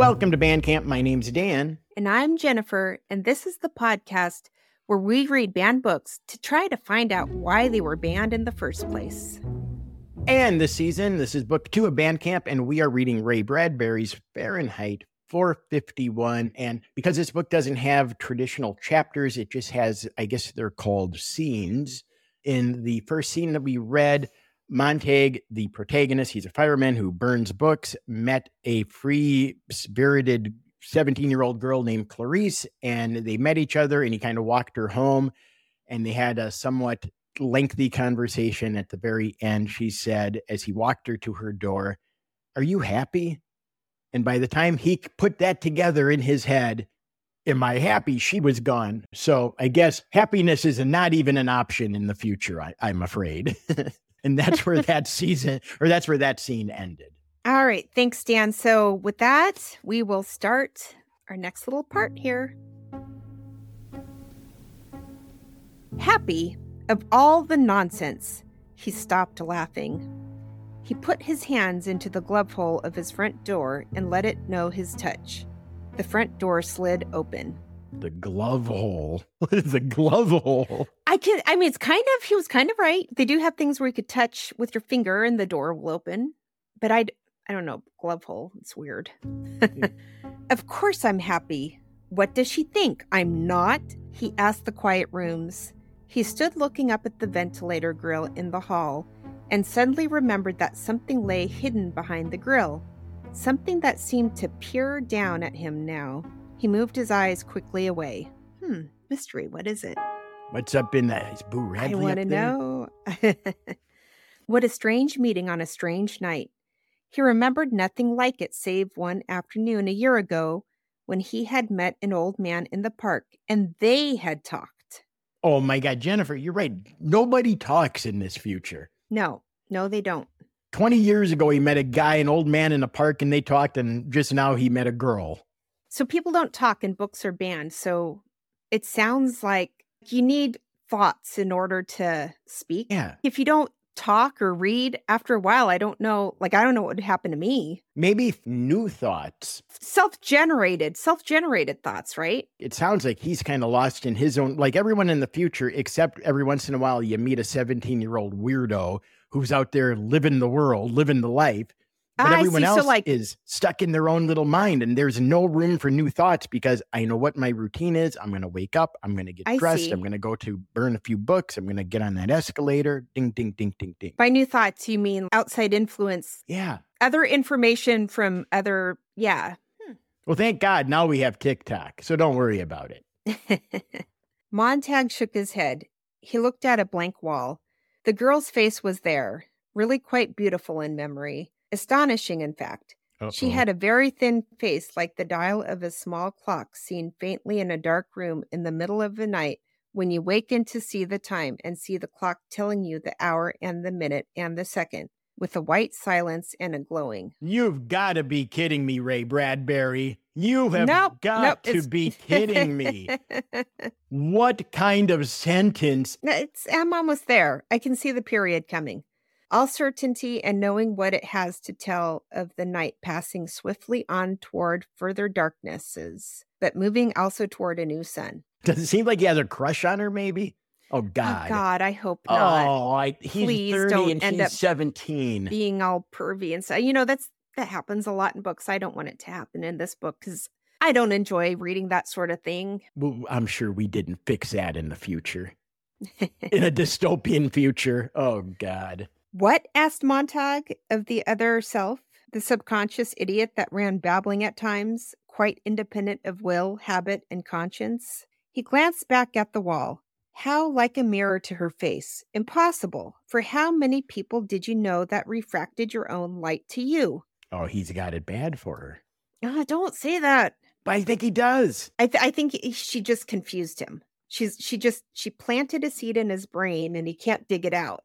Welcome to Banned Camp. My name's Dan. And I'm Jennifer, and this is the podcast where we read banned books to try to find out why they were banned in the first place. And this season, this is book two of Banned Camp, and we are reading Ray Bradbury's Fahrenheit 451. And because this book doesn't have traditional chapters, it just has, I guess they're called scenes. In the first scene that we read, Montag, the protagonist, he's a fireman who burns books, met a free spirited 17 year old girl named Clarice, and they met each other, and he kind of walked her home, and they had a somewhat lengthy conversation. At the very end, she said, as he walked her to her door, Are you happy? And by the time he put that together in his head, Am I happy? She was gone. So I guess happiness is not even an option in the future, I, I'm afraid. and that's where that season or that's where that scene ended. All right, thanks, Dan. So with that, we will start our next little part here. Happy of all the nonsense, he stopped laughing. He put his hands into the glove hole of his front door and let it know his touch. The front door slid open. The glove hole. What is a glove hole? I can I mean it's kind of he was kind of right. They do have things where you could touch with your finger and the door will open. But I I don't know, glove hole. It's weird. of course I'm happy. What does she think? I'm not? He asked the quiet rooms. He stood looking up at the ventilator grill in the hall and suddenly remembered that something lay hidden behind the grill. Something that seemed to peer down at him now. He moved his eyes quickly away. Hmm, mystery. What is it? What's up in that? Is Boo Radley I want to know. what a strange meeting on a strange night. He remembered nothing like it save one afternoon a year ago when he had met an old man in the park and they had talked. Oh my God, Jennifer, you're right. Nobody talks in this future. No, no, they don't. 20 years ago, he met a guy, an old man in a park, and they talked, and just now he met a girl. So people don't talk and books are banned. So it sounds like you need thoughts in order to speak. Yeah. If you don't talk or read after a while, I don't know. Like, I don't know what would happen to me. Maybe new thoughts. Self generated, self generated thoughts, right? It sounds like he's kind of lost in his own, like everyone in the future, except every once in a while you meet a 17 year old weirdo who's out there living the world, living the life. But I everyone see. else So, like- is stuck in their own little mind, and there's no room for new thoughts because I know what my routine is. I'm going to wake up. I'm going to get I dressed. see. I'm going to go to burn a few books. I'm going to get on that escalator. Ding, ding, ding, ding, ding. By new thoughts, you mean outside influence, Yeah. other information from other, yeah. Hmm. Well, thank God now we have TikTok, so don't worry about it. Montag shook his head. He looked at a blank wall. The girl's face was there, really quite beautiful in memory, astonishing, in fact. She Uh-oh. had a very thin face like the dial of a small clock seen faintly in a dark room in the middle of the night when you waken to see the time and see the clock telling you the hour and the minute and the second, with a white silence and a glowing. You've got to be kidding me, Ray Bradbury. You have Nope, got nope, to it's- be kidding me. what kind of sentence? It's I'm almost there. I can see the period coming. All certainty and knowing what it has to tell of the night passing swiftly on toward further darknesses, but moving also toward a new sun. Does it seem like he has a crush on her, maybe? Oh, oh God. Oh God, I hope not. Oh, I, he's Please 30 don't and end she's up 17. Being all pervy and so you know that's that happens a lot in books. I don't want it to happen in this book because I don't enjoy reading that sort of thing. Well, I'm sure we didn't fix that in the future. in a dystopian future. Oh, God. What? asked Montag of the other self, the subconscious idiot that ran babbling at times, quite independent of will, habit, and conscience. He glanced back at the wall. How like a mirror to her face. Impossible. For how many people did you know that refracted your own light to you? Oh, he's got it bad for her. Ah, don't say that. But I think he does. I, th- I think he- she just confused him. She's she just she planted a seed in his brain and he can't dig it out.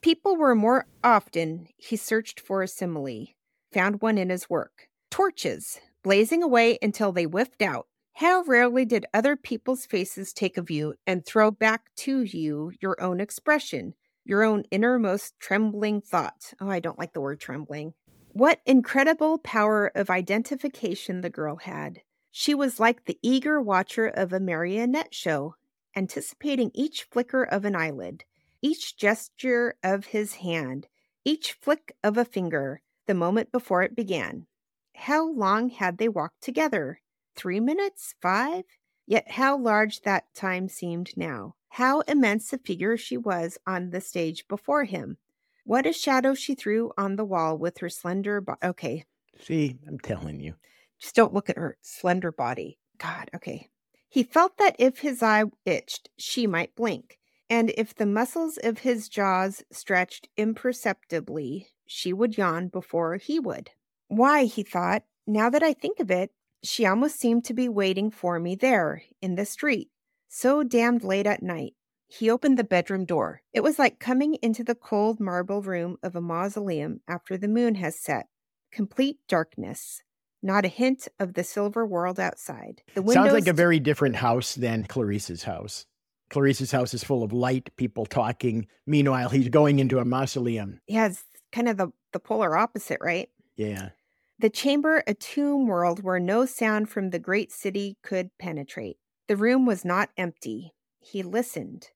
People were more often he searched for a simile, found one in his work. Torches, blazing away until they whiffed out. How rarely did other people's faces take a view and throw back to you your own expression, your own innermost trembling thought. Oh, I don't like the word trembling. What incredible power of identification the girl had. She was like the eager watcher of a marionette show, anticipating each flicker of an eyelid, each gesture of his hand, each flick of a finger, the moment before it began. How long had they walked together? Three minutes? Five? Yet how large that time seemed now. How immense a figure she was on the stage before him. What a shadow she threw on the wall with her slender body. Okay. See, I'm telling you. Just don't look at her slender body. God, okay. He felt that if his eye itched, she might blink, and if the muscles of his jaws stretched imperceptibly, she would yawn before he would. Why, he thought, now that I think of it, she almost seemed to be waiting for me there, in the street, so damned late at night. He opened the bedroom door. It was like coming into the cold marble room of a mausoleum after the moon has set. Complete darkness. Not a hint of the silver world outside. The windows Sounds like a very different house than Clarice's house. Clarice's house is full of light, people talking. Meanwhile, he's going into a mausoleum. Yeah, it's kind of the, the polar opposite, right? Yeah. The chamber, a tomb world where no sound from the great city could penetrate. The room was not empty. He listened.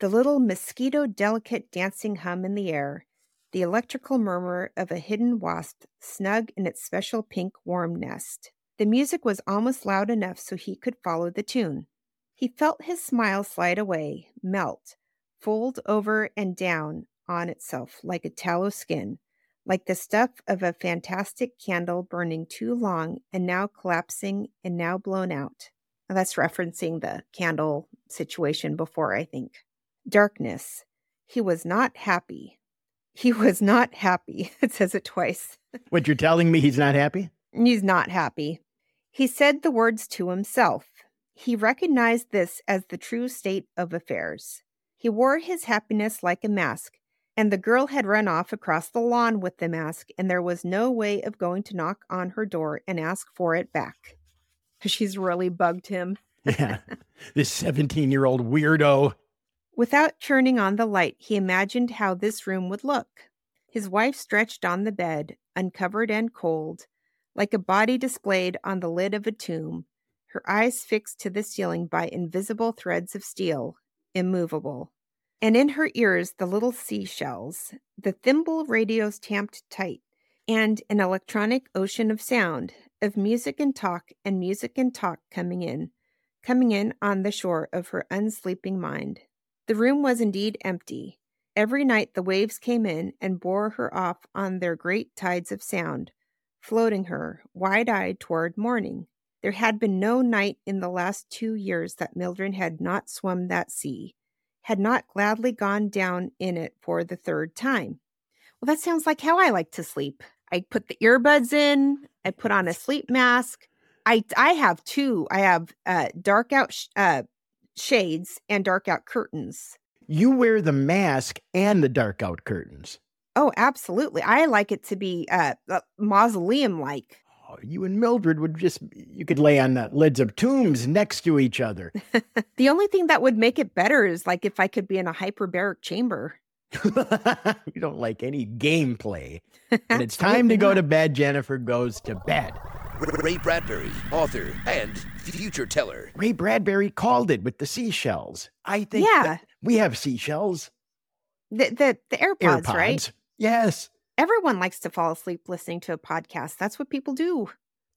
The little mosquito delicate dancing hum in the air, the electrical murmur of a hidden wasp snug in its special pink warm nest. The music was almost loud enough so he could follow the tune. He felt his smile slide away, melt, fold over and down on itself like a tallow skin, like the stuff of a fantastic candle burning too long and now collapsing and now blown out. That's referencing the candle situation before, I think. Darkness. He was not happy. He was not happy. It says it twice. what you're telling me he's not happy? He's not happy. He said the words to himself. He recognized this as the true state of affairs. He wore his happiness like a mask, and the girl had run off across the lawn with the mask, and there was no way of going to knock on her door and ask for it back. She's really bugged him. yeah. This 17 year old weirdo. Without turning on the light, he imagined how this room would look. His wife stretched on the bed, uncovered and cold, like a body displayed on the lid of a tomb, her eyes fixed to the ceiling by invisible threads of steel, immovable and in her ears the little seashells, the thimble radios tamped tight, and an electronic ocean of sound, of music and talk and music and talk coming in, coming in on the shore of her unsleeping mind. The room was indeed empty. Every night the waves came in and bore her off on their great tides of sound, floating her, wide eyed, toward morning. There had been no night in the last two years that Mildred had not swum that sea had not gladly gone down in it for the third time. Well, that sounds like how I like to sleep. I put the earbuds in, I put on a sleep mask. I I have two. I have uh, dark out sh- uh, shades and dark out curtains. You wear the mask and the dark out curtains. Oh, absolutely. I like it to be uh, uh mausoleum like. Oh, you and Mildred would just, you could lay on the lids of tombs next to each other. the only thing that would make it better is like if I could be in a hyperbaric chamber. you don't like any gameplay. And it's time to go to bed. Jennifer goes to bed. Ray Bradbury, author and future teller. Ray Bradbury called it with the seashells. I think yeah. we have seashells. The the, the AirPods, AirPods, right? Yes. Everyone likes to fall asleep listening to a podcast. That's what people do.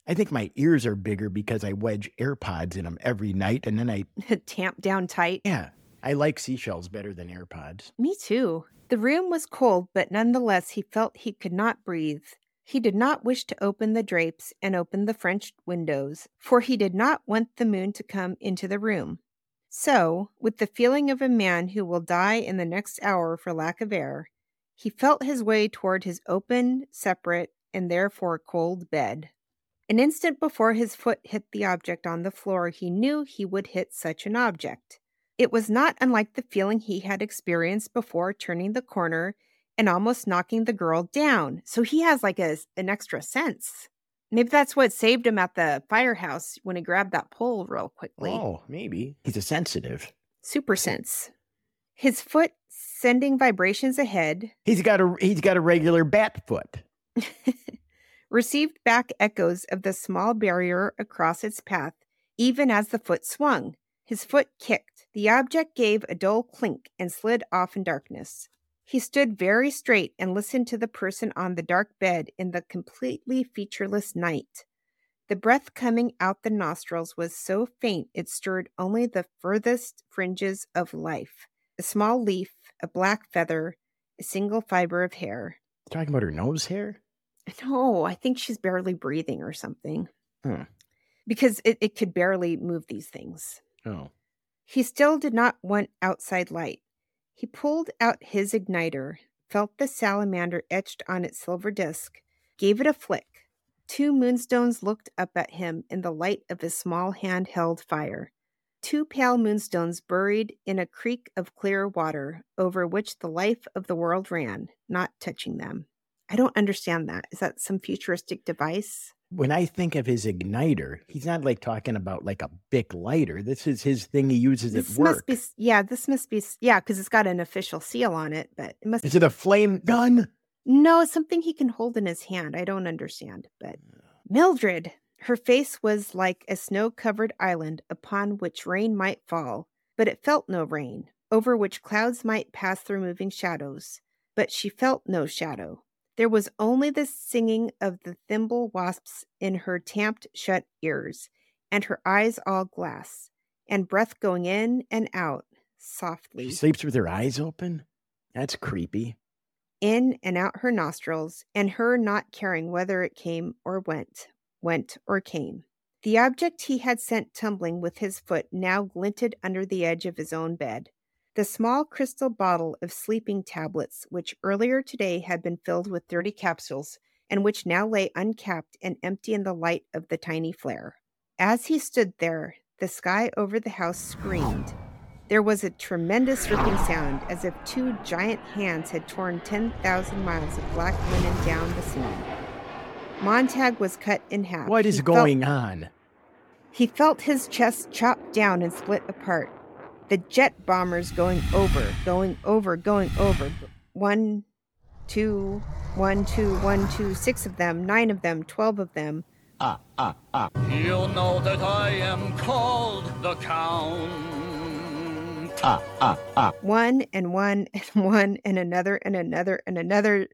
I think my ears are bigger because I wedge AirPods in them every night and then I tamp down tight. Yeah. I like seashells better than AirPods. Me too. The room was cold, but nonetheless he felt he could not breathe. He did not wish to open the drapes and open the French windows, for he did not want the moon to come into the room. So, with the feeling of a man who will die in the next hour for lack of air, he felt his way toward his open, separate, and therefore cold bed. An instant before his foot hit the object on the floor, he knew he would hit such an object. It was not unlike the feeling he had experienced before turning the corner and almost knocking the girl down. So he has like a, an extra sense. Maybe that's what saved him at the firehouse when he grabbed that pole real quickly. Oh, maybe. He's a sensitive. Super sense. His foot sending vibrations ahead. He's got a he's got a regular bat foot. received back echoes of the small barrier across its path, even as the foot swung. His foot kicked. The object gave a dull clink and slid off in darkness. He stood very straight and listened to the person on the dark bed in the completely featureless night. The breath coming out the nostrils was so faint it stirred only the furthest fringes of life a small leaf, a black feather, a single fiber of hair. Talking about her nose hair? No, I think she's barely breathing or something. Because it, it could barely move these things. Oh. He still did not want outside light. He pulled out his igniter, felt the salamander etched on its silver disk, gave it a flick. Two moonstones looked up at him in the light of his small handheld fire. Two pale moonstones buried in a creek of clear water over which the life of the world ran, not touching them. I don't understand that. Is that some futuristic device? When I think of his igniter, he's not like talking about like a big lighter. This is his thing he uses This at work. must be, yeah, this must be, yeah, because it's got an official seal on it, but it must Is it a flame gun? No, it's something he can hold in his hand. I don't understand. But Mildred, her face was like a snow covered island upon which rain might fall, but it felt no rain, over which clouds might pass through moving shadows. But she felt no shadow. There was only the singing of the thimble wasps in her tamped shut ears, and her eyes all glass, and breath going in and out softly She sleeps with her eyes open? That's creepy. in and out her nostrils, and her not caring whether it came or went, went or came. The object he had sent tumbling with his foot now glinted under the edge of his own bed. The small crystal bottle of sleeping tablets, which earlier today had been filled with thirty capsules, and which now lay uncapped and empty in the light of the tiny flare. As he stood there, the sky over the house screamed. There was a tremendous ripping sound as if two giant hands had torn 10,000 miles of black linen down the seam. Montag was cut in half. What is He felt- going on? he felt his chest chopped down and split apart. The jet bombers going over, going over, going over. One, two, one, two, one, two, six of them, nine of them, twelve of them. Ah, ah, ah. You'll know that I am called the Count. Ah, ah, ah. One and one and one and another and another and another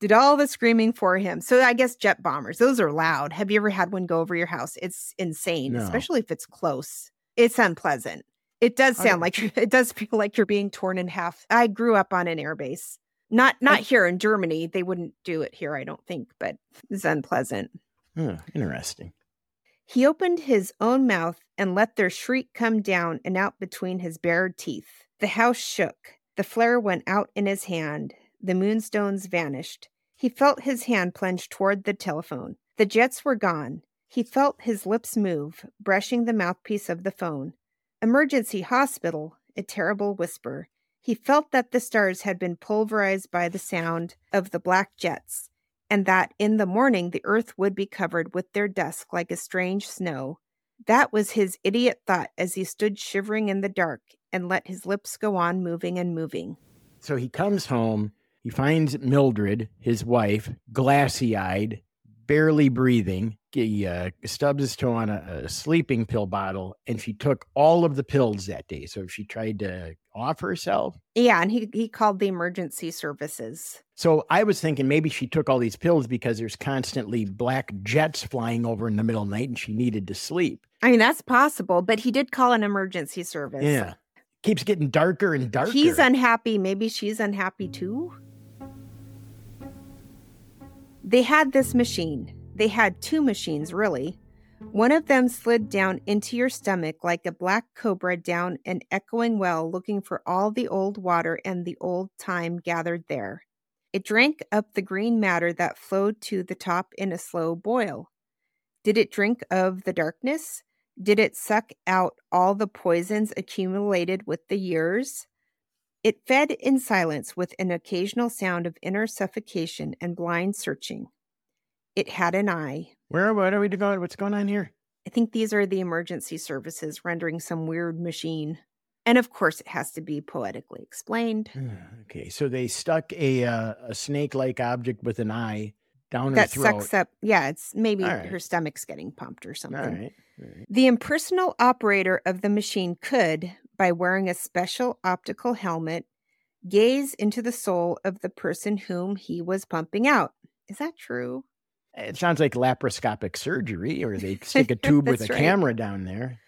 did all the screaming for him. So I guess jet bombers, those are loud. Have you ever had one go over your house? It's insane, No. especially if it's close. It's unpleasant. It does I- sound like it does feel like you're being torn in half. I grew up on an airbase. Not not here in Germany. They wouldn't do it here, I don't think, but it's unpleasant. Huh, interesting. He opened his own mouth and let their shriek come down and out between his bared teeth. The house shook. The flare went out in his hand. The moonstones vanished. He felt his hand plunge toward the telephone. The jets were gone. He felt his lips move, brushing the mouthpiece of the phone. Emergency hospital, a terrible whisper. He felt that the stars had been pulverized by the sound of the black jets and that in the morning the earth would be covered with their dusk like a strange snow. That was his idiot thought as he stood shivering in the dark and let his lips go on moving and moving. So he comes home. He finds Mildred, his wife, glassy eyed, barely breathing. He uh, stubs his toe on a, a sleeping pill bottle, and she took all of the pills that day. So she tried to off herself. Yeah, and he, he called the emergency services. So I was thinking maybe she took all these pills because there's constantly black jets flying over in the middle of the night and she needed to sleep. I mean, that's possible, but he did call an emergency service. Yeah. Keeps getting darker and darker. He's unhappy. Maybe she's unhappy too. They had this machine. They had two machines, really. One of them slid down into your stomach like a black cobra down an echoing well, looking for all the old water and the old time gathered there. It drank up the green matter that flowed to the top in a slow boil. Did it drink of the darkness? Did it suck out all the poisons accumulated with the years? It fed in silence with an occasional sound of inner suffocation and blind searching. It had an eye. Where what are we going? What's going on here? I think these are the emergency services rendering some weird machine. And of course, it has to be poetically explained. Okay, so they stuck a uh, a snake like object with an eye down her throat. that sucks up. Yeah, it's maybe right. her stomach's getting pumped or something. All right. all right. The impersonal operator of the machine could, by wearing a special optical helmet, gaze into the soul of the person whom he was pumping out. Is that true? It sounds like laparoscopic surgery, or they stick a tube with a right. camera down there.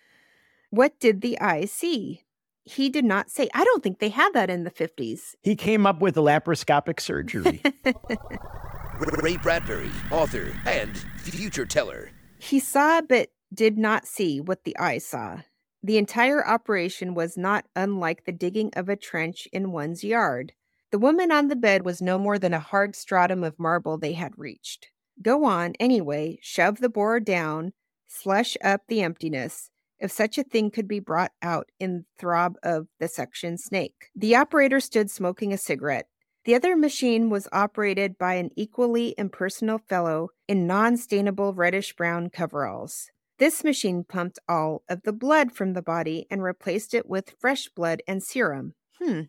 What did the eye see? He did not say. I don't think they had that in the 50s. He came up with laparoscopic surgery. Ray Bradbury, author and future teller. He saw but did not see what the eye saw. The entire operation was not unlike the digging of a trench in one's yard. The woman on the bed was no more than a hard stratum of marble they had reached. Go on, anyway, shove the borer down, slush up the emptiness, if such a thing could be brought out in throb of the suction snake. The operator stood smoking a cigarette. The other machine was operated by an equally impersonal fellow in non stainable reddish brown coveralls. This machine pumped all of the blood from the body and replaced it with fresh blood and serum. Hmm.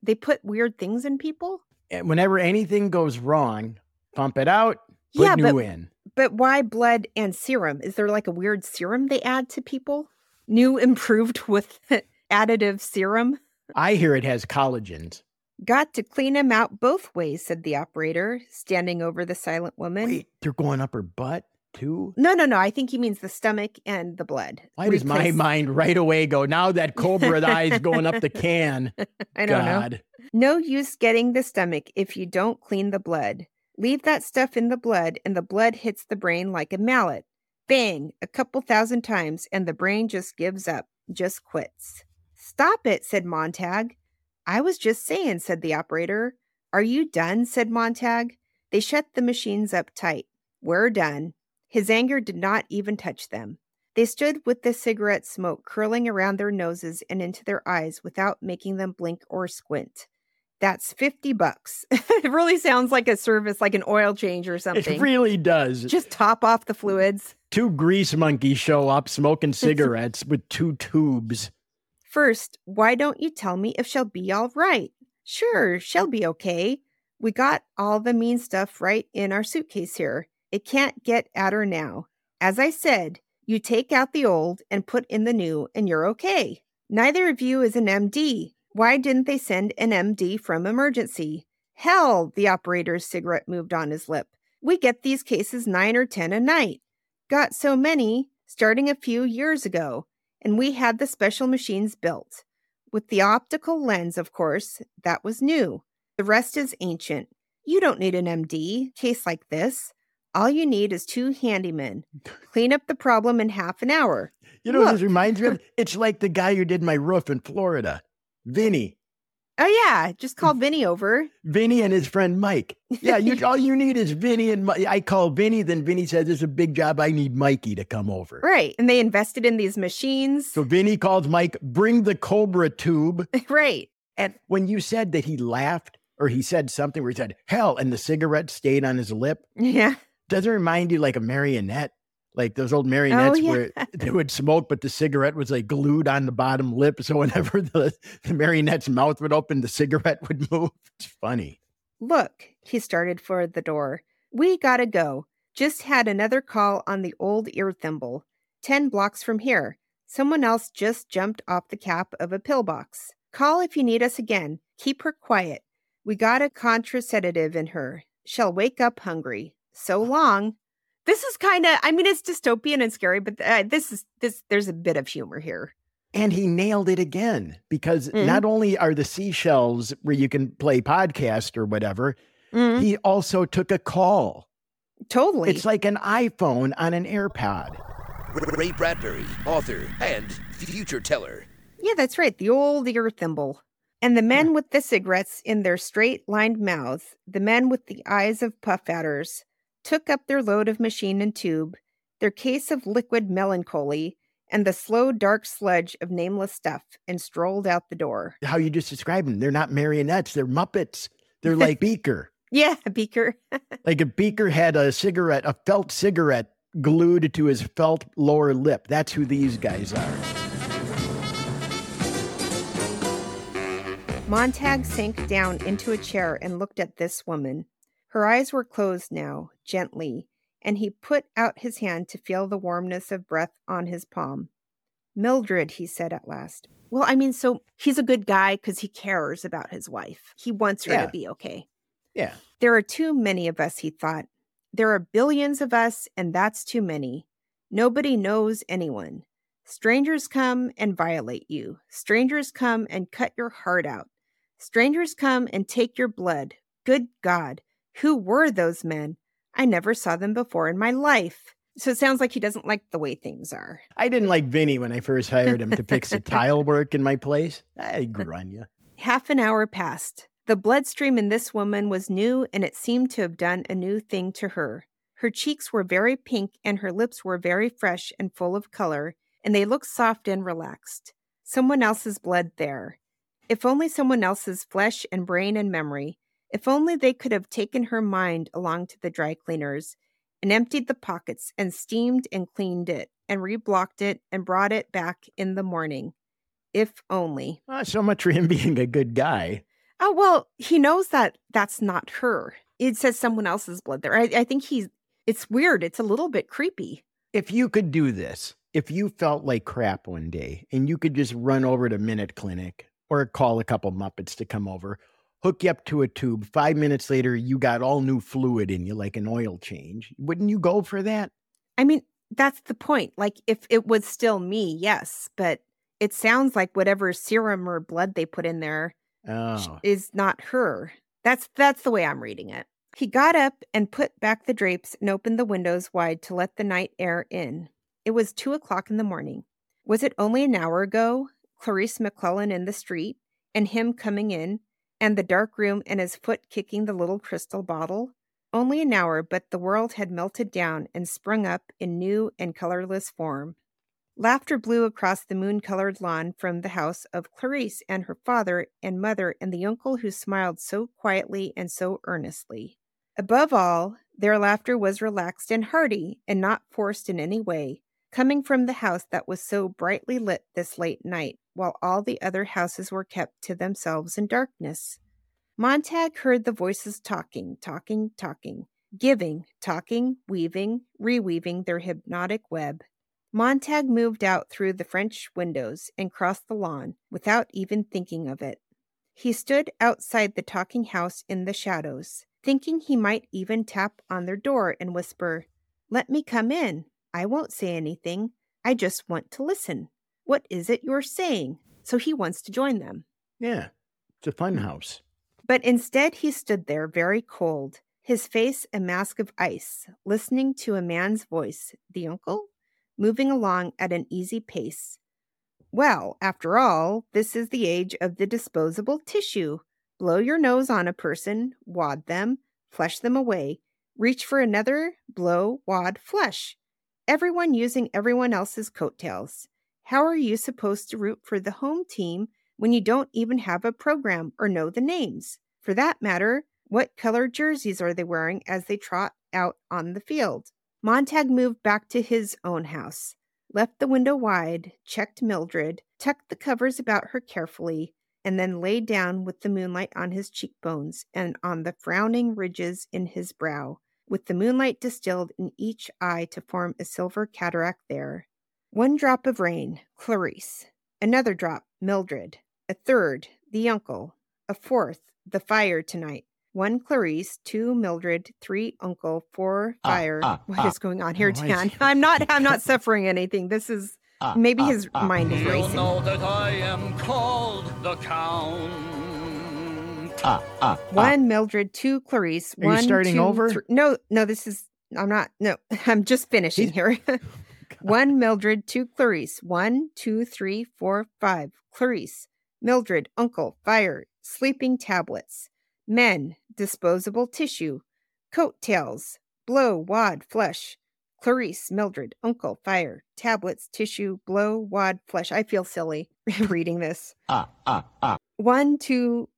They put weird things in people? And whenever anything goes wrong, pump it out, put Yeah, new but- in. But why blood and serum? Is there like a weird serum they add to people? New improved with additive serum? I hear it has collagens. Got to clean him out both ways, said the operator, standing over the silent woman. Wait, they're going up her butt too? No, no, no. I think he means the stomach and the blood. Why does my mind right away go, now that Cobra eye's going up the can? I don't know. God. No use getting the stomach if you don't clean the blood. Leave that stuff in the blood, and the blood hits the brain like a mallet. Bang, a couple thousand times, and the brain just gives up, just quits. Stop it, said Montag. I was just saying, said the operator. Are you done? said Montag. They shut the machines up tight. We're done. His anger did not even touch them. They stood with the cigarette smoke curling around their noses and into their eyes without making them blink or squint. That's 50 bucks. it really sounds like a service, like an oil change or something. It really does. Just top off the fluids. two grease monkeys show up smoking cigarettes with two tubes. First, why don't you tell me if she'll be all right? Sure, she'll be okay. We got all the mean stuff right in our suitcase here. It can't get at her now. As I said, you take out the old and put in the new, and you're okay. Neither of you is an MD. Why didn't they send an MD from emergency? Hell, the operator's cigarette moved on his lip. We get these cases nine or ten a night. Got so many starting a few years ago, and we had the special machines built. With the optical lens, of course, that was new. The rest is ancient. You don't need an MD case like this. All you need is two handymen. Clean up the problem in half an hour. You know what this reminds me of? It's like the guy who did my roof in Florida, Vinny. Oh yeah, just call Vinny over. Vinny and his friend Mike. Yeah, you all you need is Vinny and Mi- I call Vinny. Then Vinny says, "There's a big job. I need Mikey to come over." Right. And they invested in these machines. So Vinny calls Mike, "Bring the Cobra tube." right. And when you said that he laughed or he said something where he said "hell" and the cigarette stayed on his lip, Yeah. Doesn't remind you like a marionette, like those old oh, marionettes Oh, yeah. where they would smoke, but the cigarette was like glued on the bottom lip. So whenever the, the marionette's mouth would open, the cigarette would move. It's funny. Look, he started for the door. We gotta go. Just had another call on the old ear thimble. Ten blocks from here. Someone else just jumped off the cap of a pillbox. Call if you need us again. Keep her quiet. We got a contraceptive in her. She'll wake up hungry. So long. This is kind of, I mean, it's dystopian and scary, but uh, this is, this, there's a bit of humor here. And he nailed it again because Mhm. not only are the seashells where you can play podcast or whatever, Mhm. he also took a call. Totally. It's like an iPhone on an AirPod. Ray Bradbury, author and future teller. Yeah, that's right. The old ear thimble. And the men with the cigarettes in their straight lined mouths, the men with the eyes of puff adders, took up their load of machine and tube, their case of liquid melancholy, and the slow dark sludge of nameless stuff, and strolled out the door. How you just described them. They're not marionettes, they're Muppets. They're like Beaker. Yeah, Beaker. Like if Beaker had a cigarette, a felt cigarette glued to his felt lower lip. That's who these guys are. Montag sank down into a chair and looked at this woman. Her eyes were closed now, gently, and he put out his hand to feel the warmness of breath on his palm. Mildred, he said at last. Well, I mean, so he's a good guy because he cares about his wife. He wants her Yeah. to be okay. Yeah. There are too many of us, he thought. There are billions of us, and that's too many. Nobody knows anyone. Strangers come and violate you. Strangers come and cut your heart out. Strangers come and take your blood. Good God, who were those men? I never saw them before in my life. So it sounds like he doesn't like the way things are. I didn't like Vinny when I first hired him to fix the tile work in my place. I grew on you. Half an hour passed. The bloodstream in this woman was new, and it seemed to have done a new thing to her. Her cheeks were very pink, and her lips were very fresh and full of color, and they looked soft and relaxed. Someone else's blood there. If only someone else's flesh and brain and memory. If only they could have taken her mind along to the dry cleaners and emptied the pockets and steamed and cleaned it and reblocked it and brought it back in the morning. If only. So much for him being a good guy. Oh, well, he knows that that's not her. It says someone else's blood there. I, I think he's, it's weird. It's a little bit creepy. If you could do this, if you felt like crap one day and you could just run over to Minute Clinic or call a couple Muppets to come over, hook you up to a tube, five minutes later, you got all new fluid in you, like an oil change, wouldn't you go for that? I mean, that's the point. Like, if it was still me, yes, but it sounds like whatever serum or blood they put in there Oh, is not her. That's that's the way I'm reading it. He got up and put back the drapes and opened the windows wide to let the night air in. It was two o'clock in the morning. Was it only an hour ago? Clarice McClellan in the street, and him coming in, and the dark room and his foot kicking the little crystal bottle? Only an hour, but the world had melted down and sprung up in new and colorless form. Laughter blew across the moon colored lawn from the house of Clarice and her father and mother and the uncle who smiled so quietly and so earnestly. Above all, their laughter was relaxed and hearty and not forced in any way, coming from the house that was so brightly lit this late night, while all the other houses were kept to themselves in darkness. Montag heard the voices talking, talking, talking, giving, talking, weaving, reweaving their hypnotic web. Montag moved out through the French windows and crossed the lawn without even thinking of it. He stood outside the talking house in the shadows, thinking he might even tap on their door and whisper, Let me come in. I won't say anything. I just want to listen. What is it you're saying? So he wants to join them. yeah. It's a fun house. But instead, he stood there very cold, his face a mask of ice, listening to a man's voice, the uncle, moving along at an easy pace. Well, after all, this is the age of the disposable tissue. Blow your nose on a person, wad them, flush them away, reach for another, blow, wad, flush. Everyone using everyone else's coattails. How are you supposed to root for the home team when you don't even have a program or know the names? For that matter, what color jerseys are they wearing as they trot out on the field? Montag moved back to his own house, left the window wide, checked Mildred, tucked the covers about her carefully, and then lay down with the moonlight on his cheekbones and on the frowning ridges in his brow, with the moonlight distilled in each eye to form a silver cataract there. One drop of rain, Clarice. Another drop, Mildred. A third, the uncle. A fourth, the fire tonight. One Clarice, two Mildred, three uncle, four Ah, fire. ah, What is ah. going on here, Oh, I Dan? see. I'm not I'm not suffering anything. This is Ah, maybe ah, his ah. mind is You'll racing. know that I am called the Count. Ah, ah, ah. One Mildred, two Clarice. Are you one, starting two, over? thr- no, no, this is I'm not. No, I'm just finishing He's- here. one Mildred, two Clarice. One, two, three, four, five. Clarice, Mildred, Uncle, Fire, sleeping tablets. Men, disposable tissue. Coattails, blow, wad, flesh. Clarice, Mildred, Uncle, Fire, tablets, tissue, blow, wad, flesh. I feel silly reading this. Ah, ah, ah. One, two,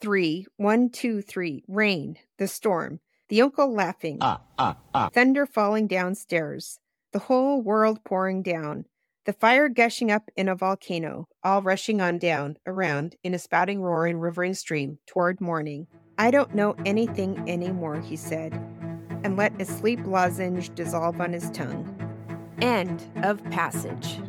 three. One, two, three. Rain. The storm. The uncle laughing. Ah, ah, ah. Thunder falling downstairs. The whole world pouring down. The fire gushing up in a volcano, all rushing on down, around, in a spouting, roaring, rivering stream, toward morning. I don't know anything anymore, he said, and let a sleep lozenge dissolve on his tongue. End of passage.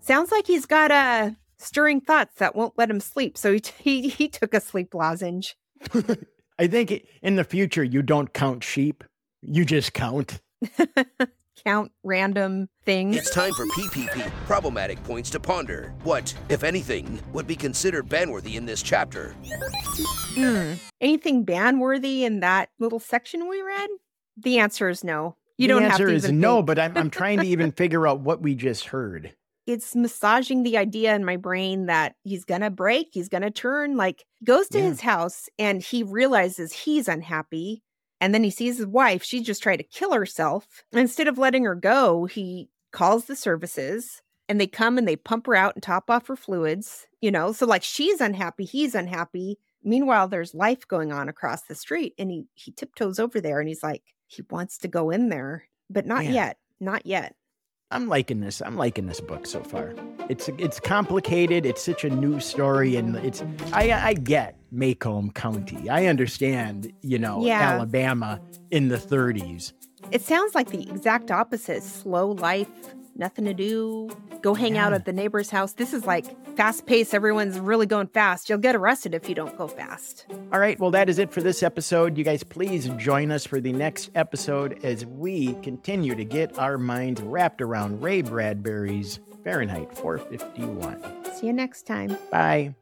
Sounds like he's got uh, stirring thoughts that won't let him sleep, so he, he, he took a sleep lozenge. I think in the future, you don't count sheep, you just count. Count random things. It's time for PPP, problematic points to ponder. What, if anything, would be considered banworthy in this chapter? Hmm. Anything ban worthy in that little section we read? The answer is no. You the don't answer have to The answer is even no, think. but I'm, I'm trying to even figure out what we just heard. it's massaging the idea in my brain that he's gonna break, he's gonna turn. Like goes to Yeah. his house and he realizes he's unhappy. And then he sees his wife, she just tried to kill herself. Instead of letting her go, he calls the services and they come and they pump her out and top off her fluids, you know. So like she's unhappy, he's unhappy. Meanwhile, there's life going on across the street and he he tiptoes over there and he's like, he wants to go in there, but not yet. Not yet. I'm liking this. I'm liking this book so far. It's it's complicated. It's such a new story, and it's I I get Maycomb County. I understand, you know, Yeah. Alabama in the 30s. It sounds like the exact opposite. Slow life, nothing to do, go hang out at the neighbor's house. This is like fast paced. Everyone's really going fast. You'll get arrested if you don't go fast. All right, well, that is it for this episode. You guys, please join us for the next episode as we continue to get our minds wrapped around Ray Bradbury's Fahrenheit 451. See you next time. Bye.